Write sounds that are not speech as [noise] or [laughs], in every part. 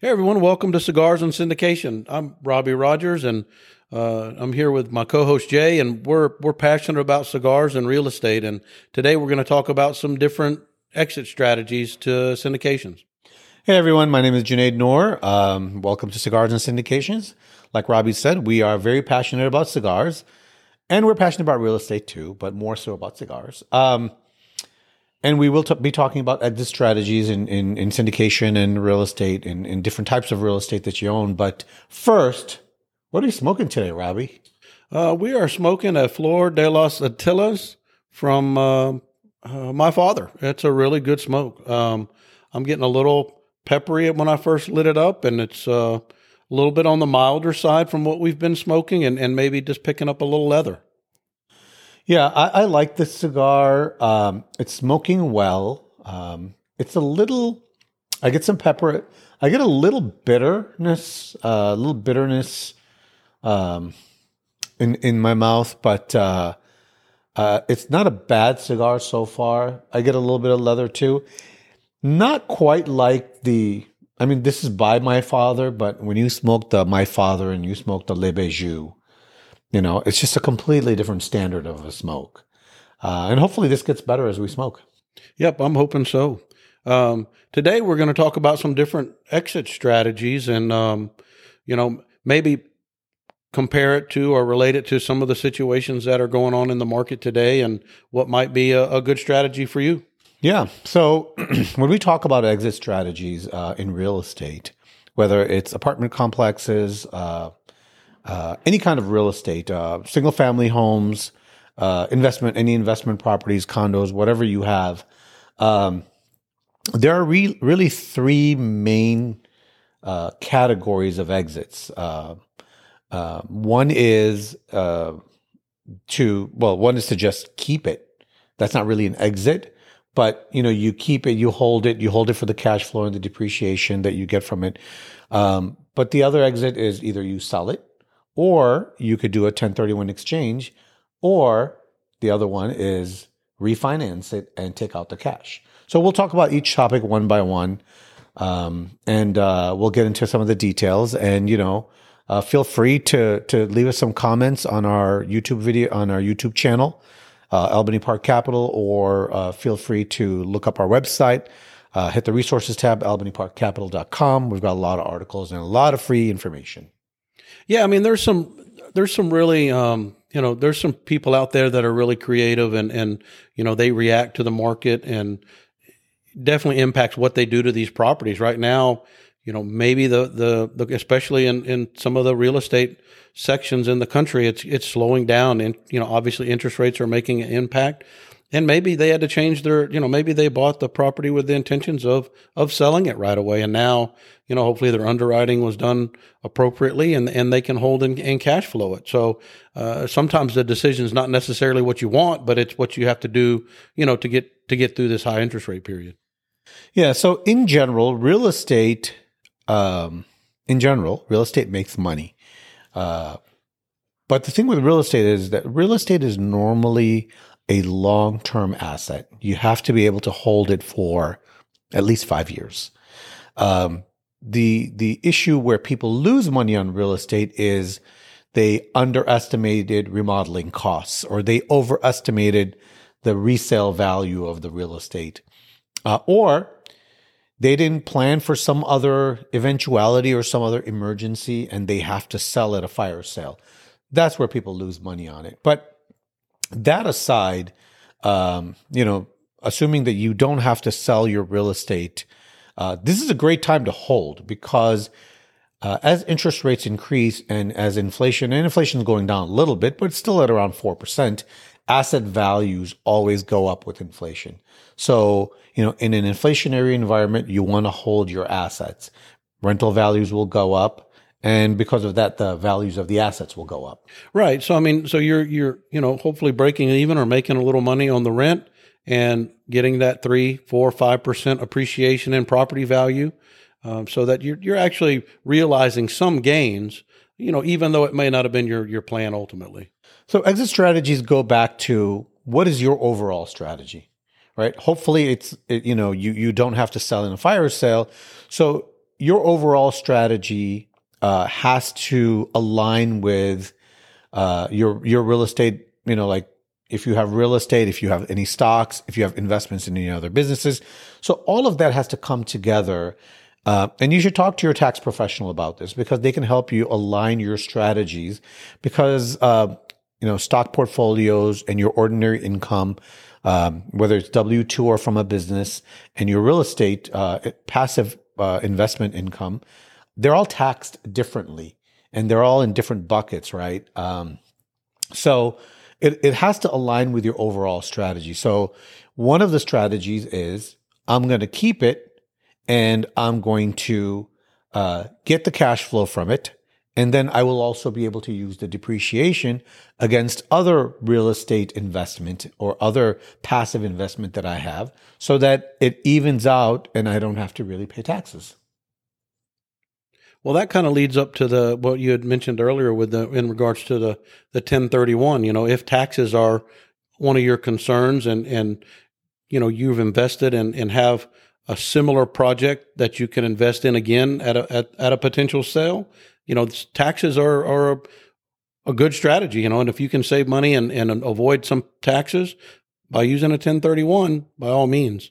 Hey everyone, welcome to Cigars and Syndication. I'm Robbie Rogers, and uh, I'm here with my co-host Jay, and we're we're passionate about cigars and real estate. And today we're going to talk about some different exit strategies to syndications. Hey everyone, my name is Junaid Noor. Um, welcome to Cigars and Syndications. Like Robbie said, we are very passionate about cigars, and we're passionate about real estate too, but more so about cigars. Um, and we will t- be talking about exit strategies in, in, in syndication and real estate and, in different types of real estate that you own. But first, what are you smoking today, Robbie? Uh, we are smoking a Flor de las Antillas from uh, uh, my father. It's a really good smoke. Um, I'm getting a little peppery when I first lit it up, and it's uh, a little bit on the milder side from what we've been smoking, and, and maybe just picking up a little leather. Yeah, I, I like this cigar. Um, it's smoking well. Um, it's a little. I get some pepper. I get a little bitterness, uh, a little bitterness um, in in my mouth, but uh, uh, it's not a bad cigar so far. I get a little bit of leather too. Not quite like the. I mean, this is by my father, but when you smoke the my father and you smoke the Le Bijou, you know, it's just a completely different standard of a smoke. Uh, and hopefully this gets better as we smoke. Yep, I'm hoping so. Um, today we're going to talk about some different exit strategies and, um, you know, maybe compare it to or relate it to some of the situations that are going on in the market today and what might be a, a good strategy for you. Yeah. So [clears throat] when we talk about exit strategies uh, in real estate, whether it's apartment complexes, uh, uh, any kind of real estate, uh, single family homes, uh, investment, any investment properties, condos, whatever you have. Um, there are re- really three main uh, categories of exits. Uh, one is to well, one is to just keep it. That's not really an exit, but you know, you keep it, you hold it, you hold it for the cash flow and the depreciation that you get from it. Um, but the other exit is either you sell it or you could do a 1031 exchange, or the other one is refinance it and take out the cash. So we'll talk about each topic one by one, um, and uh, we'll get into some of the details. And you know, uh, feel free to to leave us some comments on our YouTube video on our YouTube channel, uh, Albany Park Capital, or uh, feel free to look up our website. Uh, hit the resources tab, albanyparkcapital.com. We've got a lot of articles and a lot of free information. Yeah, I mean, there's some there's some really um, you know there's some people out there that are really creative and and you know they react to the market and definitely impacts what they do to these properties. Right now, you know, maybe the the, the especially in in some of the real estate sections in the country, it's it's slowing down, and you know, obviously interest rates are making an impact and maybe they had to change their you know maybe they bought the property with the intentions of of selling it right away. And now you know hopefully their underwriting was done appropriately and and they can hold and, and cash flow it. So uh, sometimes the decision is not necessarily what you want but it's what you have to do you know to get to get through this high interest rate period. Yeah. So in general real estate um, in general real estate makes money. Uh, but the thing with real estate is that real estate is normally a long term asset. You have to be able to hold it for at least five years. Um, the the issue where people lose money on real estate is they underestimated remodeling costs or they overestimated the resale value of the real estate, uh, or they didn't plan for some other eventuality or some other emergency and they have to sell at a fire sale. That's where people lose money on it. But that aside, um, you know, assuming that you don't have to sell your real estate, uh, this is a great time to hold because uh, as interest rates increase and as inflation, and inflation is going down a little bit, but it's still at around 4%, asset values always go up with inflation. So, you know, in an inflationary environment, you want to hold your assets. Rental values will go up and because of that the values of the assets will go up. Right. So i mean so you're you're you know hopefully breaking even or making a little money on the rent and getting that three four five percent appreciation in property value um, so that you're you're actually realizing some gains you know even though it may not have been your your plan ultimately. So exit strategies go back to what is your overall strategy right? Hopefully it's it, you know you you don't have to sell in a fire sale. So your overall strategy uh, has to align with uh, your your real estate. You know, like if you have real estate, if you have any stocks, if you have investments in any other businesses. So all of that has to come together. Uh, and you should talk to your tax professional about this because they can help you align your strategies because, uh, you know, stock portfolios and your ordinary income, um, whether it's W 2 or from a business and your real estate, uh, passive uh, investment income, they're all taxed differently and they're all in different buckets, right? Um, so, it, it has to align with your overall strategy. So one of the strategies is I'm going to keep it and I'm going to uh, get the cash flow from it. And then I will also be able to use the depreciation against other real estate investment or other passive investment that I have so that it evens out and I don't have to really pay taxes. Well, that kind of leads up to the what you had mentioned earlier with the in regards to the the 1031. You know, if taxes are one of your concerns, and and you know you've invested and and have a similar project that you can invest in again at a at, at a potential sale, you know, taxes are are a, a good strategy. You know, and if you can save money and and avoid some taxes by using a 1031, by all means.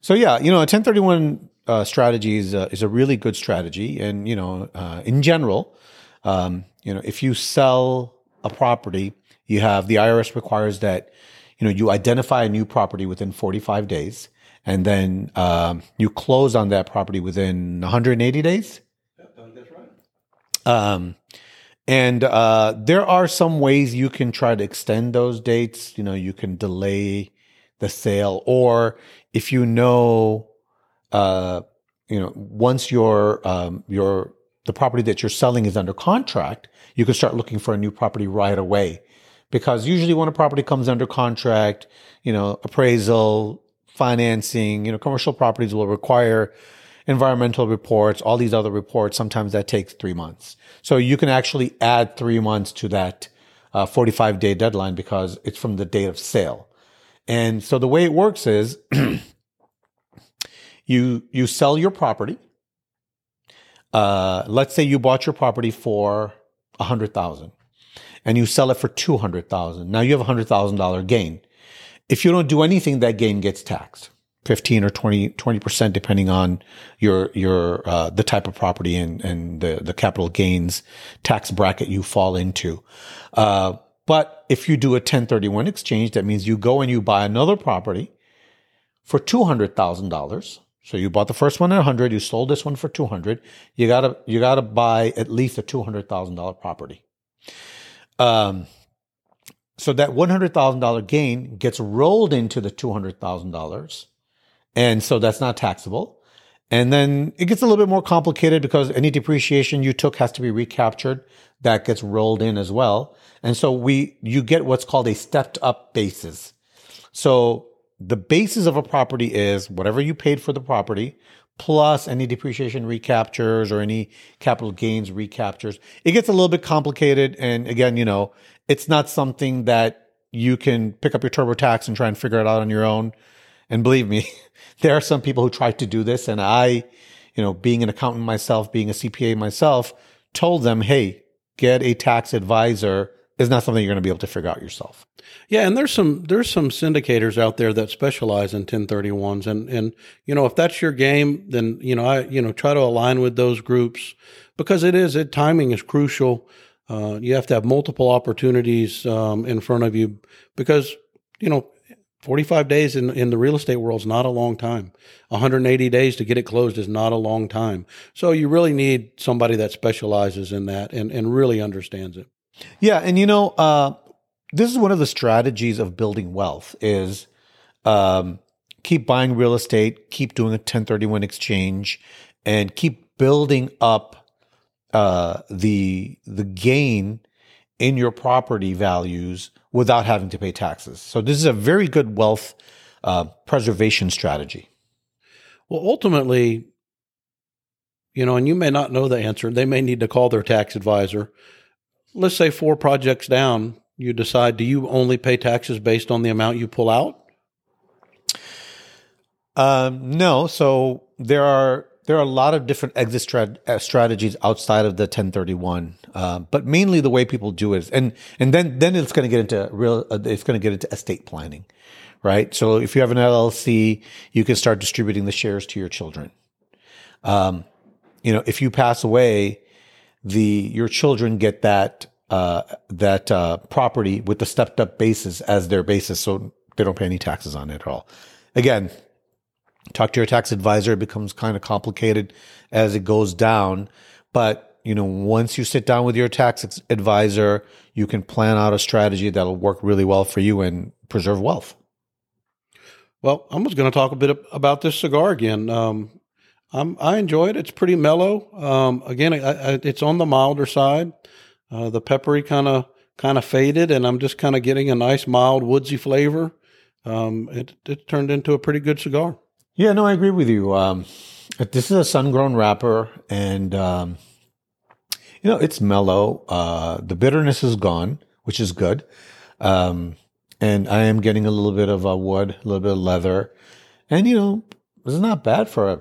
So yeah, you know, a 1031 uh, strategy is a, is a really good strategy, and you know, uh, in general, um, you know, if you sell a property, you have the IRS requires that you know you identify a new property within 45 days, and then um, you close on that property within 180 days. that's right. Um, and uh, there are some ways you can try to extend those dates. You know, you can delay the sale, or if you know uh, you know, once your um, your the property that you're selling is under contract, you can start looking for a new property right away. Because usually when a property comes under contract, you know, appraisal, financing, you know, commercial properties will require environmental reports, all these other reports. Sometimes that takes three months. So you can actually add three months to that uh, 45 day deadline because it's from the date of sale. And so the way it works is [clears throat] you you sell your property. Uh, let's say you bought your property for a hundred thousand, and you sell it for two hundred thousand. Now you have a hundred thousand dollar gain. If you don't do anything, that gain gets taxed. 15 or 20 percent, depending on your your uh, the type of property and and the the capital gains tax bracket you fall into. Uh, but if you do a 1031 exchange, that means you go and you buy another property for two hundred thousand dollars. So you bought the first one at 100, you sold this one for 200. You got to you got to buy at least a $200,000 property. Um so that $100,000 gain gets rolled into the $200,000. And so that's not taxable. And then it gets a little bit more complicated because any depreciation you took has to be recaptured. That gets rolled in as well. And so we, you get what's called a stepped up basis. So the basis of a property is whatever you paid for the property plus any depreciation recaptures or any capital gains recaptures. It gets a little bit complicated. And again, you know, it's not something that you can pick up your TurboTax and try and figure it out on your own. And believe me, [laughs] there are some people who try to do this. And I, you know, being an accountant myself, being a CPA myself, told them, hey, get a tax advisor is not something you're going to be able to figure out yourself. Yeah, and there's some there's some syndicators out there that specialize in 1031s, and and you know if that's your game, then you know I you know try to align with those groups because it is it timing is crucial. Uh, you have to have multiple opportunities um, in front of you because you know 45 days in, in the real estate world is not a long time. 180 days to get it closed is not a long time. So you really need somebody that specializes in that and, and really understands it. Yeah, and you know, uh, this is one of the strategies of building wealth is um, keep buying real estate, keep doing a 1031 exchange, and keep building up uh, the the gain in your property values without having to pay taxes. So this is a very good wealth uh, preservation strategy. Well, ultimately, you know, and you may not know the answer. They may need to call their tax advisor let's say four projects down, you decide do you only pay taxes based on the amount you pull out? Um, no. So there are there are a lot of different exit strat- uh, strategies outside of the 1031, uh, but mainly the way people do it, and and then then it's going to get into real, uh, it's going to get into estate planning, right? So if you have an LLC, you can start distributing the shares to your children. Um, you know, if you pass away, the your children get that uh, that uh, property with the stepped up basis as their basis, so they don't pay any taxes on it at all. Again, talk to your tax advisor. It becomes kind of complicated as it goes down, but you know, once you sit down with your tax advisor, you can plan out a strategy that'll work really well for you and preserve wealth. Well, I was going to talk a bit about this cigar again. Um, I'm, I enjoy it. It's pretty mellow. Um, again, I, I, it's on the milder side. Uh, the peppery kind of kind of faded, and I'm just kind of getting a nice mild woodsy flavor. Um, it it turned into a pretty good cigar. Yeah, no, I agree with you. Um, this is a sun grown wrapper, and um, you know it's mellow. Uh, the bitterness is gone, which is good. Um, and I am getting a little bit of a wood, a little bit of leather, and you know it's not bad for a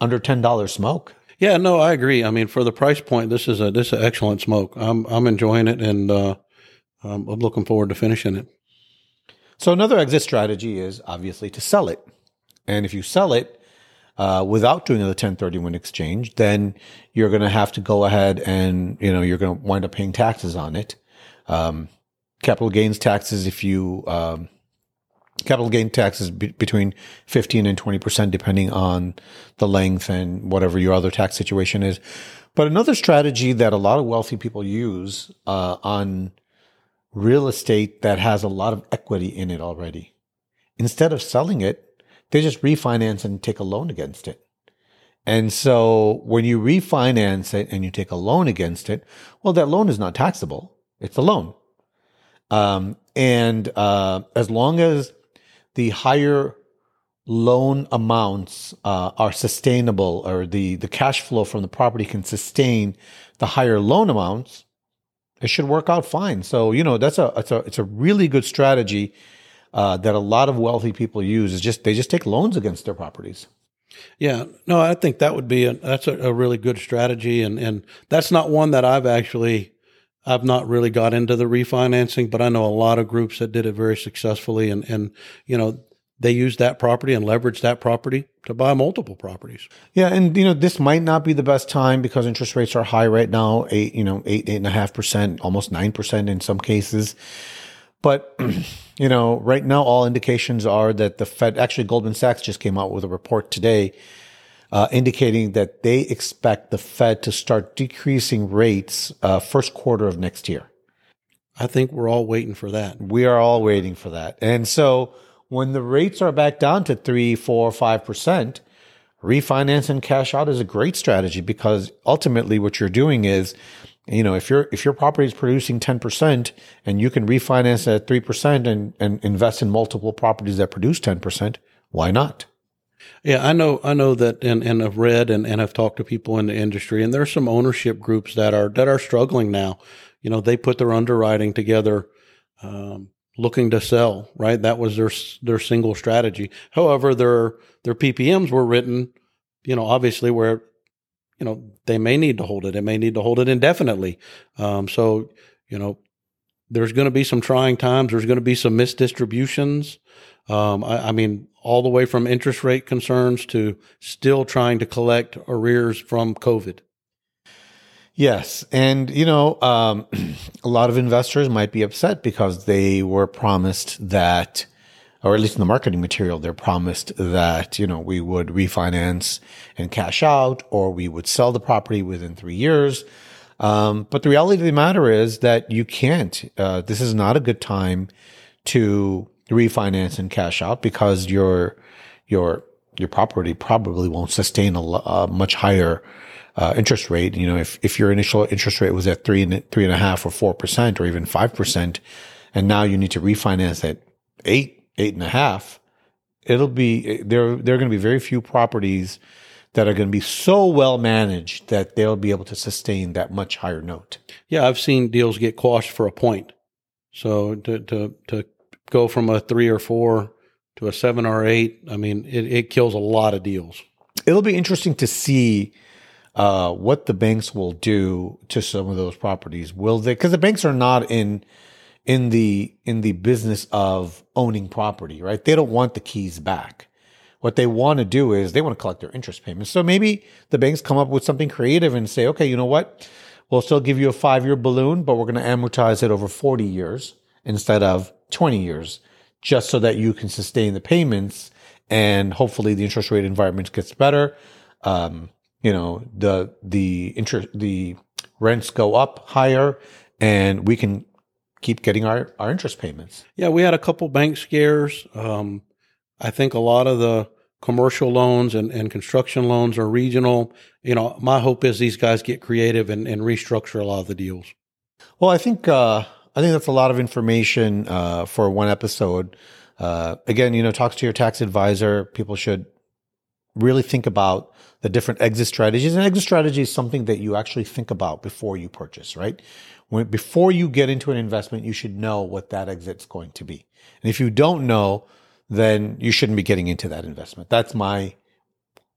under ten dollars smoke. Yeah, no, I agree. I mean, for the price point, this is a this is an excellent smoke. I'm I'm enjoying it, and uh, I'm looking forward to finishing it. So another exit strategy is obviously to sell it, and if you sell it uh, without doing the 1031 exchange, then you're going to have to go ahead and you know you're going to wind up paying taxes on it. Um, capital gains taxes if you um, capital gain taxes be- between 15 and 20% depending on the length and whatever your other tax situation is. But another strategy that a lot of wealthy people use uh, on real estate that has a lot of equity in it already instead of selling it they just refinance and take a loan against it. And so when you refinance it and you take a loan against it well that loan is not taxable. It's a loan. Um, and uh, as long as the higher loan amounts uh, are sustainable or the, the cash flow from the property can sustain the higher loan amounts, it should work out fine. So, you know, that's a, it's a, it's a really good strategy uh, that a lot of wealthy people use is just, they just take loans against their properties. Yeah, no, I think that would be a, that's a, a really good strategy. And, and that's not one that I've actually, I've not really got into the refinancing, but I know a lot of groups that did it very successfully, and and you know they used that property and leveraged that property to buy multiple properties. Yeah, and you know this might not be the best time because interest rates are high right now, eight you know eight eight and a half percent, almost nine percent in some cases. But [clears throat] you know, right now all indications are that the Fed, actually Goldman Sachs just came out with a report today uh, indicating that they expect the Fed to start decreasing rates uh, first quarter of next year. I think we're all waiting for that. We are all waiting for that. And so when the rates are back down to three, four, five percent, refinance and cash out is a great strategy because ultimately what you're doing is, you know, if your if your property is producing ten percent and you can refinance at three percent and and invest in multiple properties that produce ten percent, why not? Yeah, I know. I know that, and, and I've read and, and I've talked to people in the industry, and there's some ownership groups that are that are struggling now. You know, they put their underwriting together, um, looking to sell. Right, that was their their single strategy. However, their their PPMs were written, you know, obviously where, you know, they may need to hold it. They may need to hold it indefinitely. Um, so, you know, there's going to be some trying times. There's going to be some misdistributions. Um, I, I, mean, all the way from interest rate concerns to still trying to collect arrears from COVID. Yes. And, you know, um, [clears throat] a lot of investors might be upset because they were promised that, or at least in the marketing material, they're promised that, you know, we would refinance and cash out or we would sell the property within three years. Um, but the reality of the matter is that you can't. Uh, this is not a good time to refinance and cash out because your your your property probably won't sustain a, a much higher uh, interest rate. You know, if if your initial interest rate was at three and three and a half or four percent or even five percent, and now you need to refinance at eight eight and a half, it'll be there. There are going to be very few properties that are going to be so well managed that they'll be able to sustain that much higher note. Yeah, I've seen deals get quashed for a point. So to to to go from a three or four to a seven or eight, I mean, it, it kills a lot of deals. it'll be interesting to see uh, what the banks will do to some of those properties. Will they? Because the banks are not in in the in the business of owning property, right? They don't want the keys back. What they want to do is they want to collect their interest payments. So maybe the banks come up with something creative and say, okay, you know what? We'll still give you a five year balloon, but we're going to amortize it over 40 years instead of 20 years, just so that you can sustain the payments and hopefully the interest rate environment gets better. Um, you know, the, the interest, the rents go up higher and we can keep getting our, our interest payments. Yeah, we had a couple bank scares. Um, I think a lot of the commercial loans and, and construction loans are regional. You know, my hope is these guys get creative and, and restructure a lot of the deals. Well, I think uh, I think that's a lot of information uh, for one episode. Uh, again, you know, talk to your tax advisor. People should really think about the different exit strategies. And exit strategy is something that you actually think about before you purchase, right? When, before you get into an investment, you should know what that exit's going to be. And if you don't know, then you shouldn't be getting into that investment. That's my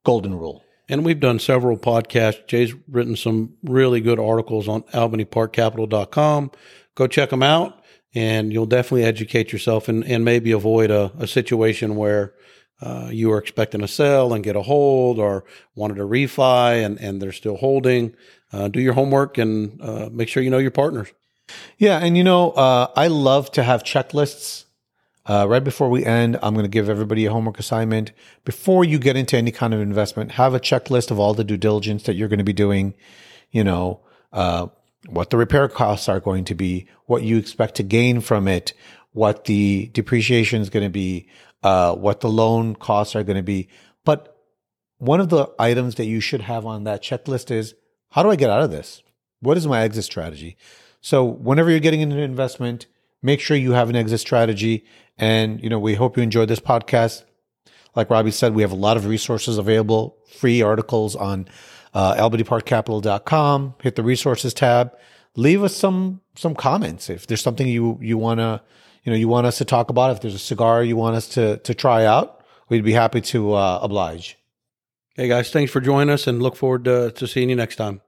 golden rule. And we've done several podcasts. Jay's written some really good articles on albanyparkcapital.com. Go check them out and you'll definitely educate yourself and, and maybe avoid a, a situation where uh, you were expecting to sell and get a hold or wanted to refi and, and they're still holding. Uh, do your homework and uh, make sure you know your partners. Yeah. And, you know, uh, I love to have checklists. Uh, right before we end, I'm going to give everybody a homework assignment. Before you get into any kind of investment, have a checklist of all the due diligence that you're going to be doing. You know, uh, what the repair costs are going to be, what you expect to gain from it, what the depreciation is going to be, uh, what the loan costs are going to be. But one of the items that you should have on that checklist is how do I get out of this? What is my exit strategy? So whenever you're getting into an investment, make sure you have an exit strategy. And, you know, we hope you enjoyed this podcast. Like Robbie said, we have a lot of resources available, free articles on uh, albanyparkcapital.com. Hit the resources tab. Leave us some some comments if there's something you you want to you know you want us to talk about. If there's a cigar you want us to to try out, we'd be happy to uh, oblige. Hey guys, thanks for joining us, and look forward to, to seeing you next time.